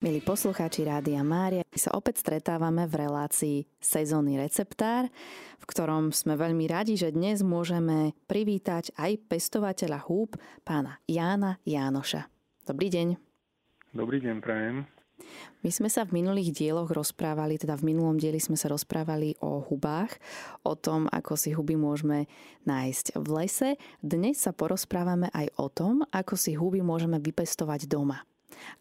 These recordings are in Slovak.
Milí poslucháči Rádia Mária, sa opäť stretávame v relácii Sezónny receptár, v ktorom sme veľmi radi, že dnes môžeme privítať aj pestovateľa húb, pána Jána Jánoša. Dobrý deň. Dobrý deň, prajem. My sme sa v minulých dieloch rozprávali, teda v minulom dieli sme sa rozprávali o hubách, o tom, ako si huby môžeme nájsť v lese. Dnes sa porozprávame aj o tom, ako si huby môžeme vypestovať doma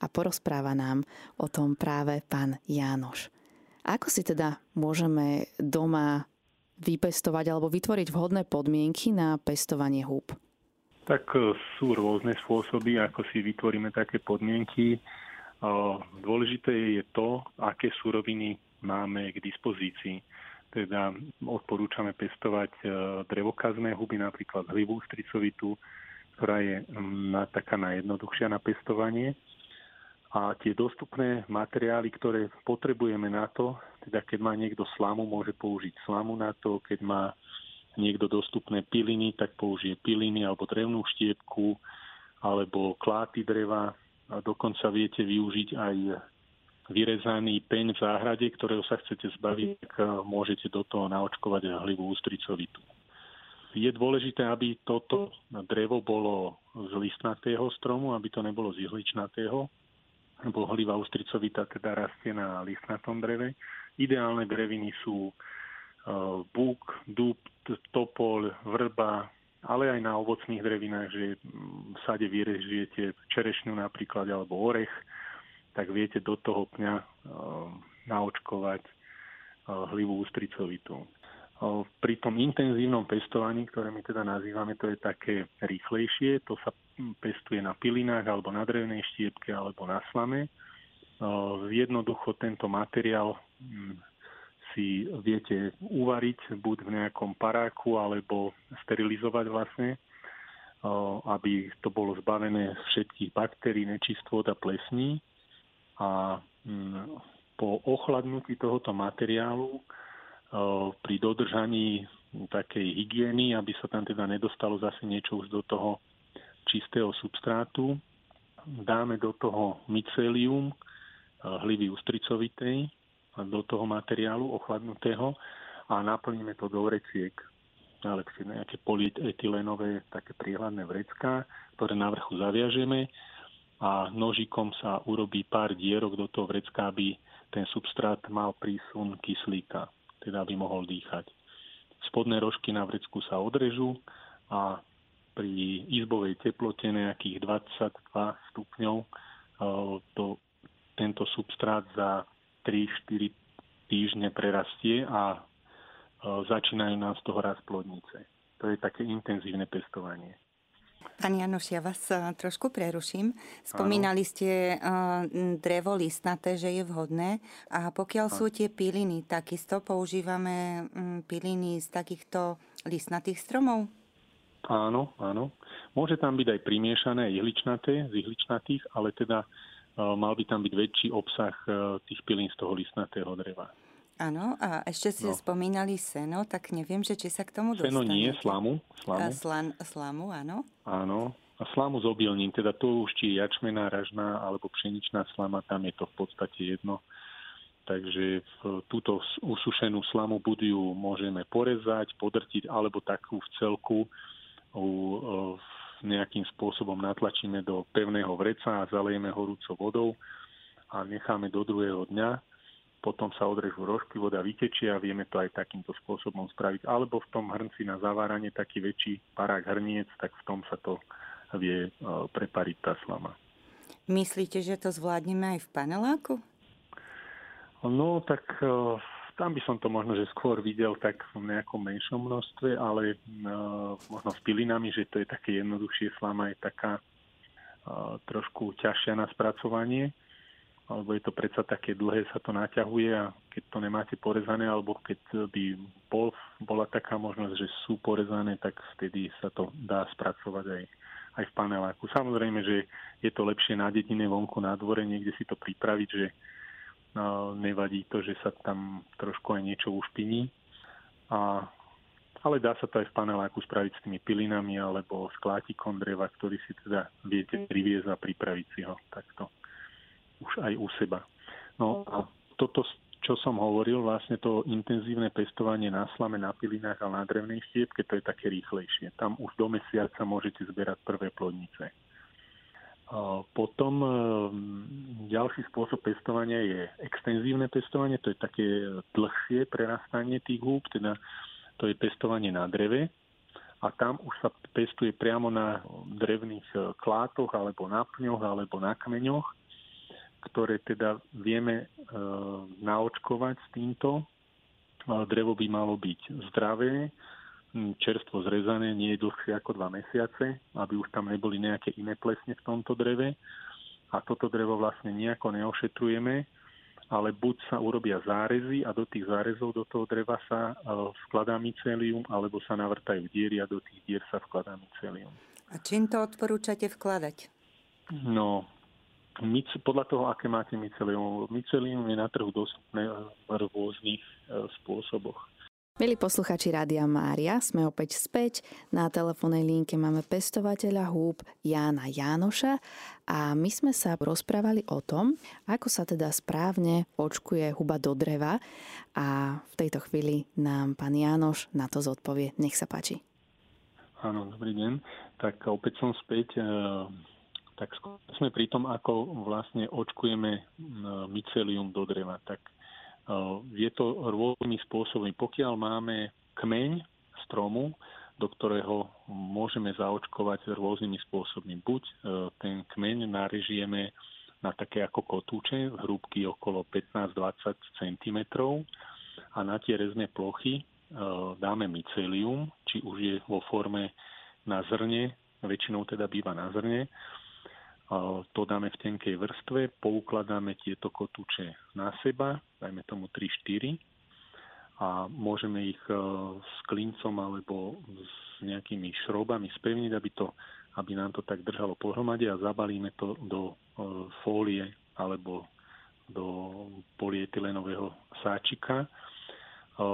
a porozpráva nám o tom práve pán Jánoš. Ako si teda môžeme doma vypestovať alebo vytvoriť vhodné podmienky na pestovanie húb? Tak e, sú rôzne spôsoby, ako si vytvoríme také podmienky. E, dôležité je to, aké suroviny máme k dispozícii. Teda odporúčame pestovať e, drevokazné huby, napríklad hlivú stricovitú, ktorá je na, taká najjednoduchšia na pestovanie a tie dostupné materiály, ktoré potrebujeme na to, teda keď má niekto slamu, môže použiť slamu na to, keď má niekto dostupné piliny, tak použije piliny alebo drevnú štiepku alebo kláty dreva a dokonca viete využiť aj vyrezaný peň v záhrade, ktorého sa chcete zbaviť, tak môžete do toho naočkovať hlivú ústricovitu. Je dôležité, aby toto drevo bolo z listnatého stromu, aby to nebolo z ihličnatého, lebo hliva ústricovita teda rastie na listnatom dreve. Ideálne dreviny sú e, búk, dub, topol, vrba, ale aj na ovocných drevinách, že v sade vyrežujete čerešňu napríklad alebo orech, tak viete do toho pňa e, naočkovať e, hlivú ústricovitú. Pri tom intenzívnom pestovaní, ktoré my teda nazývame, to je také rýchlejšie, to sa pestuje na pilinách alebo na drevnej štiepke alebo na slame. Jednoducho tento materiál si viete uvariť buď v nejakom paráku alebo sterilizovať vlastne, aby to bolo zbavené všetkých baktérií, nečistôt a plesní. A po ochladnutí tohoto materiálu pri dodržaní takej hygieny, aby sa tam teda nedostalo zase niečo už do toho čistého substrátu. Dáme do toho mycelium hlivy ústricovitej do toho materiálu ochladnutého a naplníme to do vreciek najlepšie nejaké polyetylenové také priehľadné vrecká, ktoré na vrchu zaviažeme a nožikom sa urobí pár dierok do toho vrecka, aby ten substrát mal prísun kyslíka teda aby mohol dýchať. Spodné rožky na vrecku sa odrežú a pri izbovej teplote nejakých 22 stupňov e, to, tento substrát za 3-4 týždne prerastie a e, začínajú nám z toho rast plodnice. To je také intenzívne pestovanie. Pán Janoš, ja vás eh, trošku preruším. Spomínali ste eh, drevo listnaté, že je vhodné. A pokiaľ sú tie piliny, takisto používame mm, piliny z takýchto listnatých stromov? Áno, áno. Môže tam byť aj primiešané ihličnaté, z ihličnatých, ale teda eh, mal by tam byť väčší obsah tých pilín z toho listnatého dreva. Áno, a ešte ste no. spomínali seno, tak neviem, že či sa k tomu dostanete. Seno nie, slamu. slamu. A slan, slamu, áno. Áno, a slamu z obilnín, teda to už či jačmená, ražná alebo pšeničná slama, tam je to v podstate jedno. Takže túto usušenú slamu budu môžeme porezať, podrtiť alebo takú v celku nejakým spôsobom natlačíme do pevného vreca a zalejeme horúcou vodou a necháme do druhého dňa potom sa odrežú rožky, voda vytečie a vieme to aj takýmto spôsobom spraviť. Alebo v tom hrnci na zaváranie taký väčší parák hrniec, tak v tom sa to vie e, prepariť tá slama. Myslíte, že to zvládneme aj v paneláku? No, tak e, tam by som to možno, že skôr videl tak v nejakom menšom množstve, ale uh, možno s pilinami, že to je také jednoduchšie, slama je taká trošku ťažšia na spracovanie alebo je to predsa také dlhé, sa to naťahuje a keď to nemáte porezané, alebo keď by bol, bola taká možnosť, že sú porezané, tak vtedy sa to dá spracovať aj, aj v paneláku. Samozrejme, že je to lepšie na dedine vonku na dvore, niekde si to pripraviť, že no, nevadí to, že sa tam trošku aj niečo ušpiní. A, ale dá sa to aj v paneláku spraviť s tými pilinami alebo s klátikom dreva, ktorý si teda viete priviesť a pripraviť si ho takto. Už aj u seba. No a toto, čo som hovoril, vlastne to intenzívne pestovanie na slame, na pilinách a na drevnej štiepke, to je také rýchlejšie. Tam už do mesiaca môžete zberať prvé plodnice. Potom ďalší spôsob pestovania je extenzívne pestovanie, to je také dlhšie prerastanie tých húb, teda to je pestovanie na dreve a tam už sa pestuje priamo na drevných e, klátoch alebo na pňoch alebo na kmeňoch, ktoré teda vieme e, naočkovať s týmto. Drevo by malo byť zdravé, čerstvo zrezané, nie je dlhšie ako dva mesiace, aby už tam neboli nejaké iné plesne v tomto dreve. A toto drevo vlastne nejako neošetrujeme, ale buď sa urobia zárezy a do tých zárezov do toho dreva sa vkladá mycelium, alebo sa navrtajú diery a do tých dier sa vkladá mycelium. A čím to odporúčate vkladať? No, podľa toho, aké máte mycelium. Mycelium je na trhu dostupné v rôznych e, spôsoboch. Milí posluchači Rádia Mária, sme opäť späť. Na telefónnej linke máme pestovateľa húb Jána Jánoša a my sme sa rozprávali o tom, ako sa teda správne očkuje huba do dreva a v tejto chvíli nám pán Jánoš na to zodpovie. Nech sa páči. Áno, dobrý deň. Tak opäť som späť. E, tak sme pri tom, ako vlastne očkujeme mycelium do dreva. Tak je to rôznymi spôsobmi. Pokiaľ máme kmeň stromu, do ktorého môžeme zaočkovať rôznymi spôsobmi. Buď e, ten kmeň narežijeme na také ako kotúče, hrúbky okolo 15-20 cm a na tie rezné plochy e, dáme mycelium, či už je vo forme na zrne, väčšinou teda býva na zrne, to dáme v tenkej vrstve, poukladáme tieto kotúče na seba, dajme tomu 3-4 a môžeme ich e, s klincom alebo s nejakými šrobami spevniť, aby, to, aby nám to tak držalo pohromade a zabalíme to do e, fólie alebo do polietylenového sáčika. E,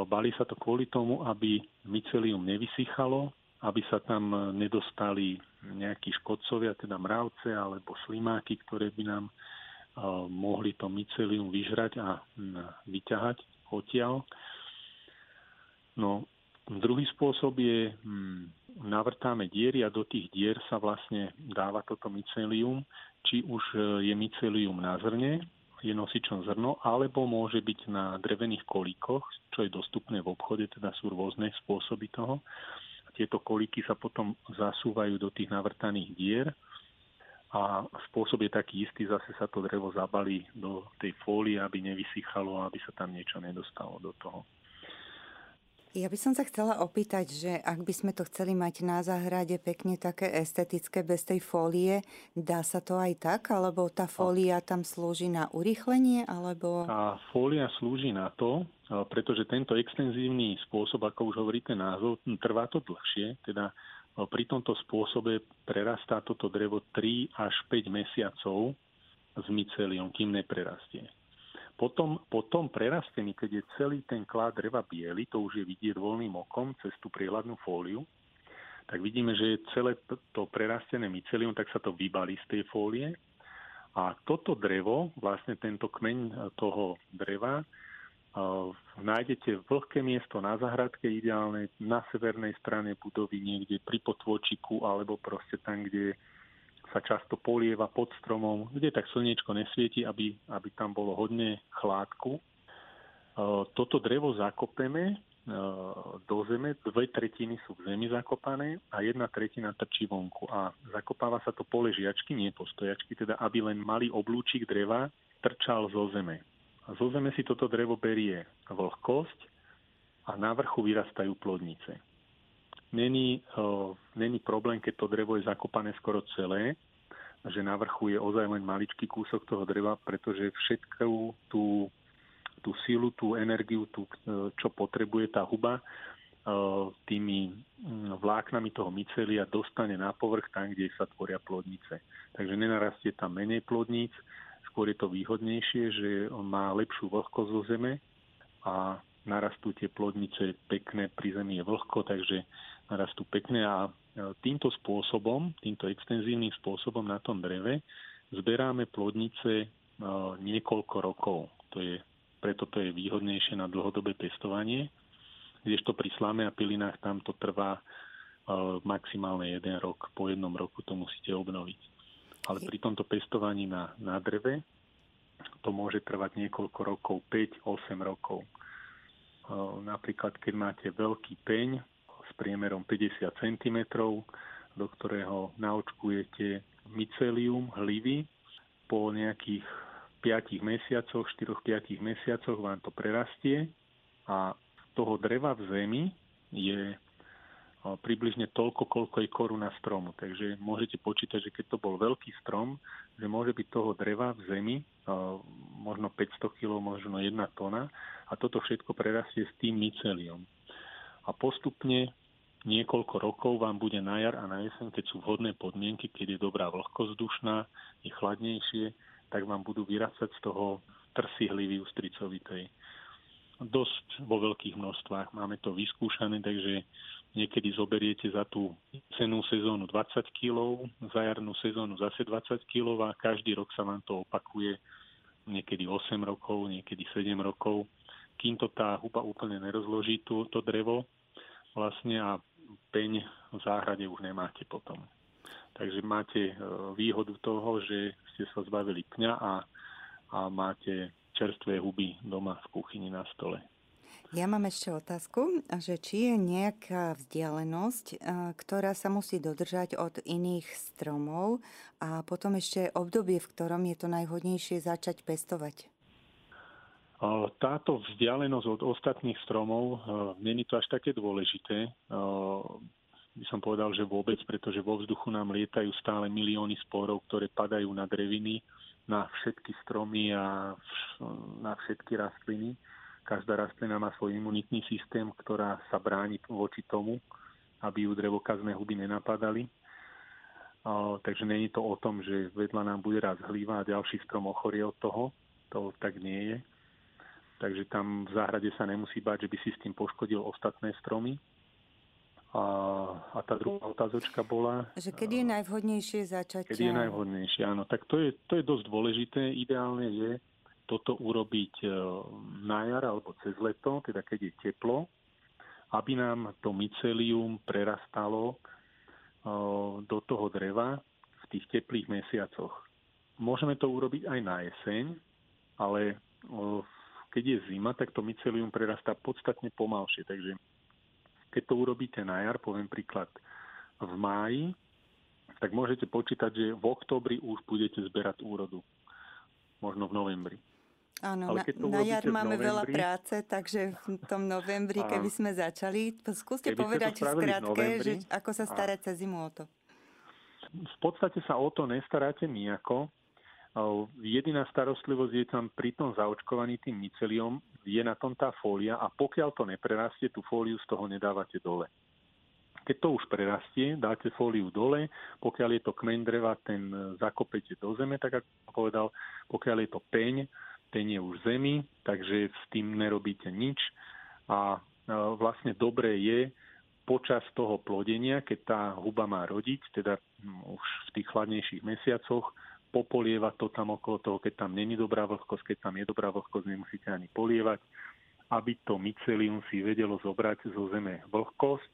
balí sa to kvôli tomu, aby mycelium nevysychalo, aby sa tam nedostali nejakí škodcovia, teda mravce alebo slimáky, ktoré by nám mohli to mycelium vyžrať a vyťahať odtiaľ. No, druhý spôsob je, hm, navrtáme diery a do tých dier sa vlastne dáva toto mycelium, či už e, je mycelium na zrne, je nosičom zrno, alebo môže byť na drevených kolíkoch, čo je dostupné v obchode, teda sú rôzne spôsoby toho tieto kolíky sa potom zasúvajú do tých navrtaných dier a spôsob je taký istý, zase sa to drevo zabalí do tej fólie, aby nevysychalo a aby sa tam niečo nedostalo do toho. Ja by som sa chcela opýtať, že ak by sme to chceli mať na záhrade pekne také estetické bez tej fólie, dá sa to aj tak? Alebo tá fólia tam slúži na urýchlenie? Alebo... Tá fólia slúži na to, pretože tento extenzívny spôsob, ako už hovorí ten názov, trvá to dlhšie, teda pri tomto spôsobe prerastá toto drevo 3 až 5 mesiacov s myceliom, kým neprerastie. Potom, potom prerastení, keď je celý ten klad dreva biely, to už je vidieť voľným okom cez tú priehľadnú fóliu, tak vidíme, že je celé to prerastené mycelium, tak sa to vybalí z tej fólie. A toto drevo, vlastne tento kmeň toho dreva, nájdete vlhké miesto na zahradke, ideálne na severnej strane budovy, niekde pri potvočiku, alebo proste tam, kde sa často polieva pod stromom, kde tak slniečko nesvieti, aby, aby tam bolo hodne chládku. E, toto drevo zakopeme e, do zeme, dve tretiny sú v zemi zakopané a jedna tretina trčí vonku. A zakopáva sa to po ležiačky, nie po stojačky, teda aby len malý oblúčik dreva trčal zo zeme. A zo zeme si toto drevo berie vlhkosť a na vrchu vyrastajú plodnice není, není problém, keď to drevo je zakopané skoro celé, že na vrchu je ozaj len maličký kúsok toho dreva, pretože všetkú tú, tú sílu, tú energiu, tú, čo potrebuje tá huba, tými vláknami toho mycelia dostane na povrch tam, kde sa tvoria plodnice. Takže nenarastie tam menej plodníc, skôr je to výhodnejšie, že má lepšiu vlhkosť zo zeme a narastú tie plodnice pekné, pri zemi je vlhko, takže rastú pekne a e, týmto spôsobom, týmto extenzívnym spôsobom na tom dreve zberáme plodnice niekoľko rokov. To je, preto to je výhodnejšie na dlhodobé pestovanie, kdežto pri slame a pilinách tam to trvá maximálne jeden rok. Po jednom roku to musíte obnoviť. Ale pri tomto pestovaní na, na dreve to môže trvať niekoľko rokov, 5-8 rokov. Napríklad, keď máte veľký peň s priemerom 50 cm, do ktorého naočkujete mycelium, hlivy, po nejakých 5 mesiacoch, 4-5 mesiacoch vám to prerastie a toho dreva v zemi je približne toľko, koľko je koruna stromu. Takže môžete počítať, že keď to bol veľký strom, že môže byť toho dreva v zemi možno 500 kg, možno 1 tona a toto všetko prerastie s tým myceliom. A postupne niekoľko rokov vám bude na jar a na jeseň, keď sú vhodné podmienky, keď je dobrá vlhkosť vzdušná, je chladnejšie, tak vám budú vyrastať z toho trsy hlivy ústricovitej. Dosť vo veľkých množstvách. Máme to vyskúšané, takže niekedy zoberiete za tú cenú sezónu 20 kg, za jarnú sezónu zase 20 kg a každý rok sa vám to opakuje niekedy 8 rokov, niekedy 7 rokov, kým to tá huba úplne nerozloží tú, to drevo vlastne a peň v záhrade už nemáte potom. Takže máte e, výhodu toho, že ste sa zbavili pňa a, a máte čerstvé huby doma v kuchyni na stole. Ja mám ešte otázku, že či je nejaká vzdialenosť, e, ktorá sa musí dodržať od iných stromov a potom ešte obdobie, v ktorom je to najhodnejšie začať pestovať. Táto vzdialenosť od ostatných stromov e, není to až také dôležité. E, by som povedal, že vôbec, pretože vo vzduchu nám lietajú stále milióny sporov, ktoré padajú na dreviny, na všetky stromy a na všetky rastliny. Každá rastlina má svoj imunitný systém, ktorá sa bráni voči tomu, aby ju drevokazné huby nenapadali. takže není to o tom, že vedľa nám bude raz hlíva a ďalší strom ochorie od toho. To tak nie je. Takže tam v záhrade sa nemusí báť, že by si s tým poškodil ostatné stromy. A, a tá druhá otázočka bola... Že kedy je najvhodnejšie začať... Kedy je najvhodnejšie, áno. Tak to je, to je dosť dôležité. Ideálne je toto urobiť e, na jar alebo cez leto, teda keď je teplo, aby nám to mycelium prerastalo e, do toho dreva v tých teplých mesiacoch. Môžeme to urobiť aj na jeseň, ale e, keď je zima, tak to mycelium prerastá podstatne pomalšie. Takže keď to urobíte na jar, poviem príklad v máji, tak môžete počítať, že v oktobri už budete zberať úrodu. Možno v novembri. Áno, na, na jar máme novembri, veľa práce, takže v tom novembri, keby sme začali, skúste povedať skrátke, že ako sa starať cez zimu o to. V podstate sa o to nestaráte nejako. Jediná starostlivosť je tam pri tom zaočkovaný tým myceliom, je na tom tá fólia a pokiaľ to neprerastie, tú fóliu z toho nedávate dole. Keď to už prerastie, dáte fóliu dole, pokiaľ je to kmeň dreva, ten zakopete do zeme, tak ako som povedal, pokiaľ je to peň, ten už zemi, takže s tým nerobíte nič a vlastne dobré je počas toho plodenia, keď tá huba má rodiť, teda hm, už v tých chladnejších mesiacoch, popolievať to tam okolo toho, keď tam není dobrá vlhkosť, keď tam je dobrá vlhkosť, nemusíte ani polievať, aby to mycelium si vedelo zobrať zo zeme vlhkosť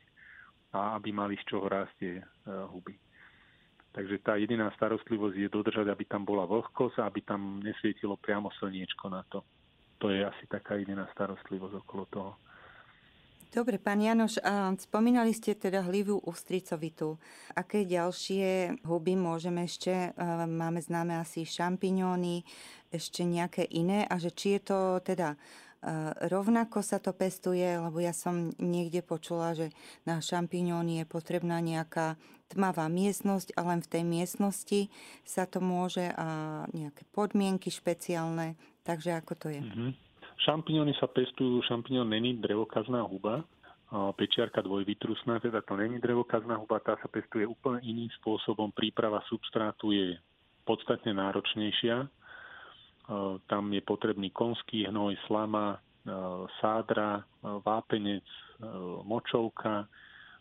a aby mali z čoho rástie e, huby. Takže tá jediná starostlivosť je dodržať, aby tam bola vlhkosť a aby tam nesvietilo priamo slniečko na to. To je asi taká jediná starostlivosť okolo toho. Dobre, pán Janoš, spomínali ste teda hlivú ústricovitú. Aké ďalšie huby môžeme ešte? Máme známe asi šampiňóny, ešte nejaké iné a že či je to teda rovnako sa to pestuje, lebo ja som niekde počula, že na šampiňóny je potrebná nejaká tmavá miestnosť a len v tej miestnosti sa to môže a nejaké podmienky špeciálne. Takže ako to je? Mm-hmm. Šampiňóny sa pestujú, šampiňón není drevokazná huba, pečiarka dvojvytrusná, teda to není drevokazná huba, tá sa pestuje úplne iným spôsobom. Príprava substrátu je podstatne náročnejšia. Tam je potrebný konský hnoj, slama, sádra, vápenec, močovka.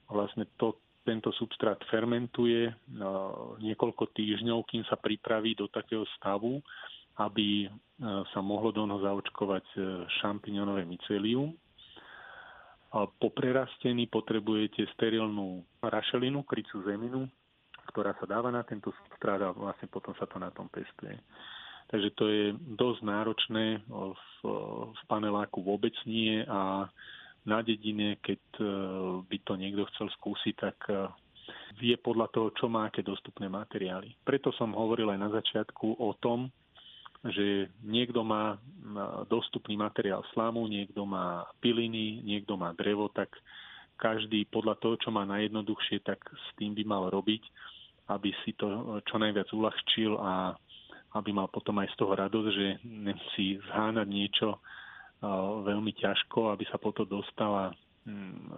Vlastne to, tento substrát fermentuje niekoľko týždňov, kým sa pripraví do takého stavu, aby sa mohlo do noho zaočkovať šampiňonové mycelium. Po prerastení potrebujete sterilnú rašelinu, krycú zeminu, ktorá sa dáva na tento substrát a vlastne potom sa to na tom pestuje. Takže to je dosť náročné, v, v paneláku vôbec nie a na dedine, keď by to niekto chcel skúsiť, tak vie podľa toho, čo má aké dostupné materiály. Preto som hovoril aj na začiatku o tom, že niekto má dostupný materiál slamu, niekto má piliny, niekto má drevo, tak každý podľa toho, čo má najjednoduchšie, tak s tým by mal robiť, aby si to čo najviac uľahčil a aby mal potom aj z toho radosť, že nemusí zháňať niečo veľmi ťažko, aby sa potom dostala Mm,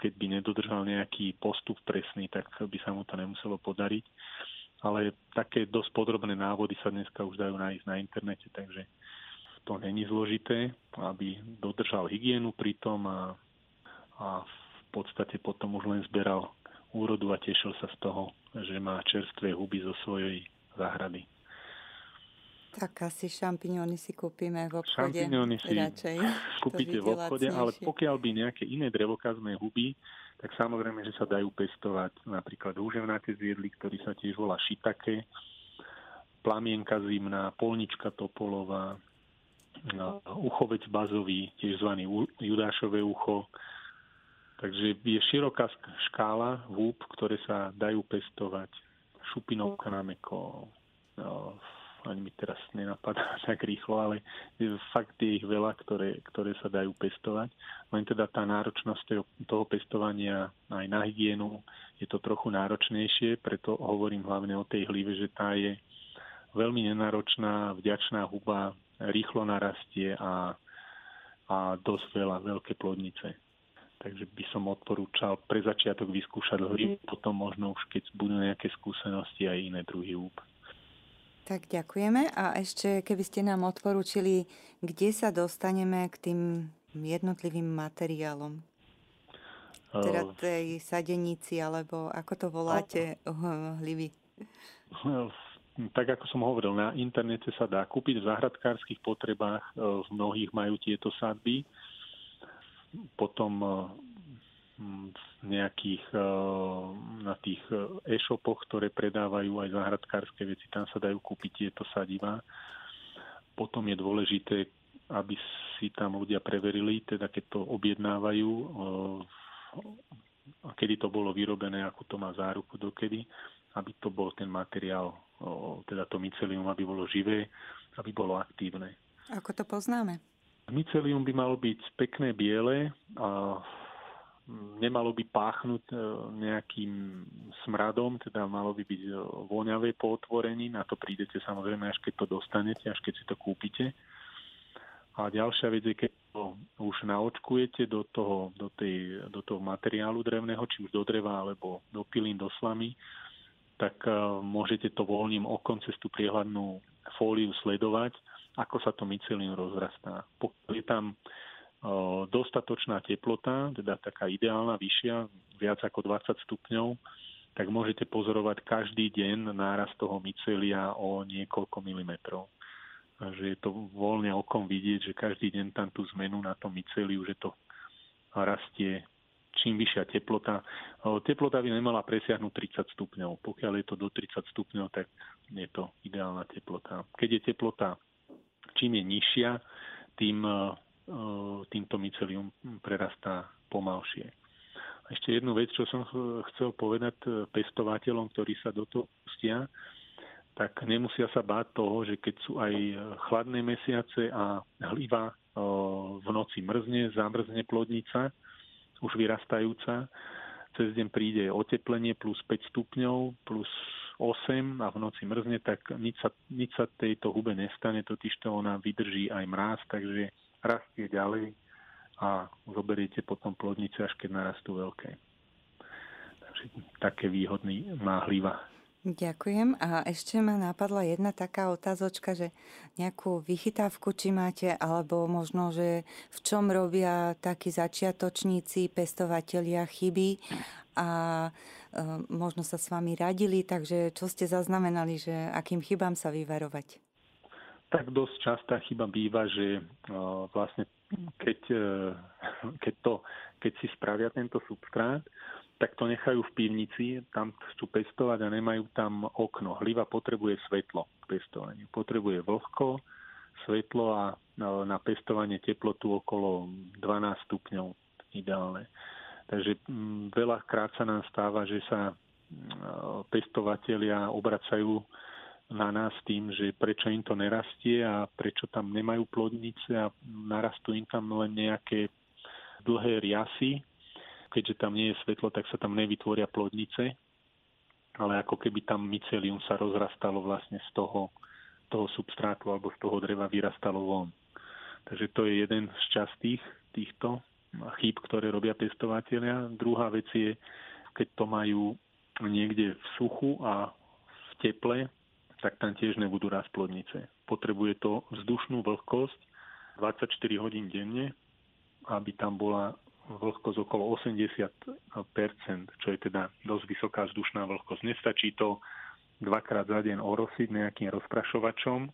keď by nedodržal nejaký postup presný, tak by sa mu to nemuselo podariť. Ale také dosť podrobné návody sa dneska už dajú nájsť na internete, takže to není zložité, aby dodržal hygienu pri tom a, a v podstate potom už len zberal úrodu a tešil sa z toho, že má čerstvé huby zo svojej záhrady. Tak asi šampiňóny si kúpime v obchode. Šampiňóny si radšej. kúpite v obchode, ale pokiaľ by nejaké iné drevokazné huby, tak samozrejme, že sa dajú pestovať napríklad húževnaté zviedly, ktorý sa tiež volá šitake, plamienka zimná, polnička topolová, no, uchovec bazový, tiež zvaný judášové ucho. Takže je široká škála húb, ktoré sa dajú pestovať. Šupinovka na meko, no, ani mi teraz nenapadá tak rýchlo, ale fakt je ich veľa, ktoré, ktoré sa dajú pestovať. Len teda tá náročnosť toho pestovania aj na hygienu je to trochu náročnejšie, preto hovorím hlavne o tej hlive, že tá je veľmi nenáročná, vďačná huba, rýchlo narastie a, a dosť veľa, veľké plodnice. Takže by som odporúčal pre začiatok vyskúšať hlivu, potom možno už keď budú nejaké skúsenosti aj iné druhy húb. Tak ďakujeme a ešte keby ste nám odporúčili, kde sa dostaneme k tým jednotlivým materiálom. Teda tej sadenici, alebo ako to voláte, hlivy. Tak ako som hovoril, na internete sa dá kúpiť v záhradkárskych potrebách, v mnohých majú tieto sadby. Potom nejakých eh, na tých eh, e-shopoch, ktoré predávajú aj záhradkárske veci, tam sa dajú kúpiť tieto sadivá. Potom je dôležité, aby si tam ľudia preverili, teda keď to objednávajú, eh, kedy to bolo vyrobené, ako to má záruku dokedy, aby to bol ten materiál, teda to mycelium, aby bolo živé, aby bolo aktívne. Ako to poznáme? Mycelium by malo byť pekné biele a nemalo by páchnuť e, nejakým smradom, teda malo by byť e, voňavé po otvorení, na to prídete samozrejme až keď to dostanete, až keď si to kúpite. A ďalšia vec je, keď to už naočkujete do toho, do, tej, do toho materiálu drevného, či už do dreva alebo do pilín, do slamy, tak e, môžete to voľným okom cez tú priehľadnú fóliu sledovať, ako sa to mycelium rozrastá. Pokiaľ je tam dostatočná teplota, teda taká ideálna, vyššia, viac ako 20 stupňov, tak môžete pozorovať každý deň náraz toho mycelia o niekoľko milimetrov. Takže je to voľne okom vidieť, že každý deň tam tú zmenu na tom myceliu, že to rastie čím vyššia teplota. Teplota by nemala presiahnuť 30 stupňov. Pokiaľ je to do 30 stupňov, tak je to ideálna teplota. Keď je teplota čím je nižšia, tým týmto mycelium prerastá pomalšie. A ešte jednu vec, čo som chcel povedať e, pestovateľom, ktorí sa do toho pustia, tak nemusia sa báť toho, že keď sú aj chladné mesiace a hliva v noci mrzne, zamrzne plodnica, už vyrastajúca, cez deň príde oteplenie plus 5 stupňov, plus 8 a v noci mrzne, tak nič sa, nič sa tejto hube nestane, totiž to ona vydrží aj mráz, takže rastie ďalej a zoberiete potom plodnice, až keď narastú veľké. Takže také výhodný má hliva. Ďakujem. A ešte ma napadla jedna taká otázočka, že nejakú vychytávku, či máte, alebo možno, že v čom robia takí začiatočníci, pestovatelia chyby a e, možno sa s vami radili, takže čo ste zaznamenali, že akým chybám sa vyvarovať? Tak dosť častá chyba býva, že vlastne keď, e, keď, to, keď si spravia tento substrát, tak to nechajú v pivnici, tam chcú pestovať a nemajú tam okno. Hliva potrebuje svetlo k pestovaniu. Potrebuje vlhko, svetlo a na pestovanie teplotu okolo 12 stupňov ideálne. Takže mm, veľakrát sa nám stáva, že sa pestovatelia obracajú na nás tým, že prečo im to nerastie a prečo tam nemajú plodnice a narastú im tam len nejaké dlhé riasy, keďže tam nie je svetlo, tak sa tam nevytvoria plodnice, ale ako keby tam mycelium sa rozrastalo vlastne z toho, toho substrátu alebo z toho dreva vyrastalo von. Takže to je jeden z častých týchto chýb, ktoré robia pestovateľia. Druhá vec je, keď to majú niekde v suchu a v teple, tak tam tiež nebudú rásť plodnice. Potrebuje to vzdušnú vlhkosť 24 hodín denne, aby tam bola vlhkosť okolo 80% čo je teda dosť vysoká vzdušná vlhkosť. Nestačí to dvakrát za deň orosiť nejakým rozprašovačom,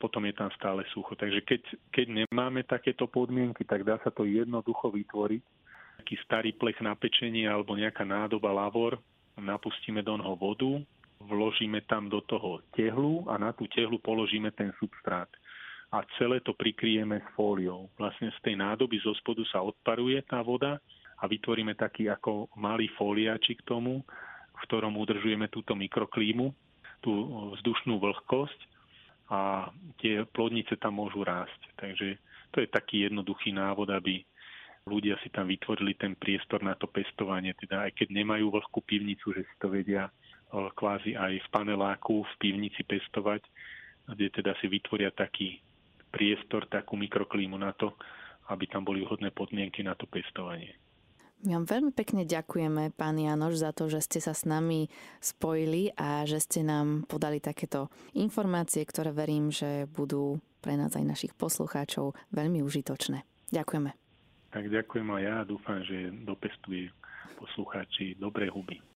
potom je tam stále sucho. Takže keď, keď nemáme takéto podmienky, tak dá sa to jednoducho vytvoriť. Taký starý plech na pečenie alebo nejaká nádoba lavor, napustíme do noho vodu, vložíme tam do toho tehlu a na tú tehlu položíme ten substrát a celé to prikryjeme s fóliou. Vlastne z tej nádoby zo spodu sa odparuje tá voda a vytvoríme taký ako malý fóliačik k tomu, v ktorom udržujeme túto mikroklímu, tú vzdušnú vlhkosť a tie plodnice tam môžu rásť. Takže to je taký jednoduchý návod, aby ľudia si tam vytvorili ten priestor na to pestovanie, teda aj keď nemajú vlhkú pivnicu, že si to vedia kvázi aj v paneláku v pivnici pestovať, kde teda si vytvoria taký priestor, takú mikroklímu na to, aby tam boli vhodné podmienky na to pestovanie. My vám veľmi pekne ďakujeme, pán Janoš, za to, že ste sa s nami spojili a že ste nám podali takéto informácie, ktoré verím, že budú pre nás aj našich poslucháčov veľmi užitočné. Ďakujeme. Tak ďakujem aj ja a dúfam, že dopestuje poslucháči dobré huby.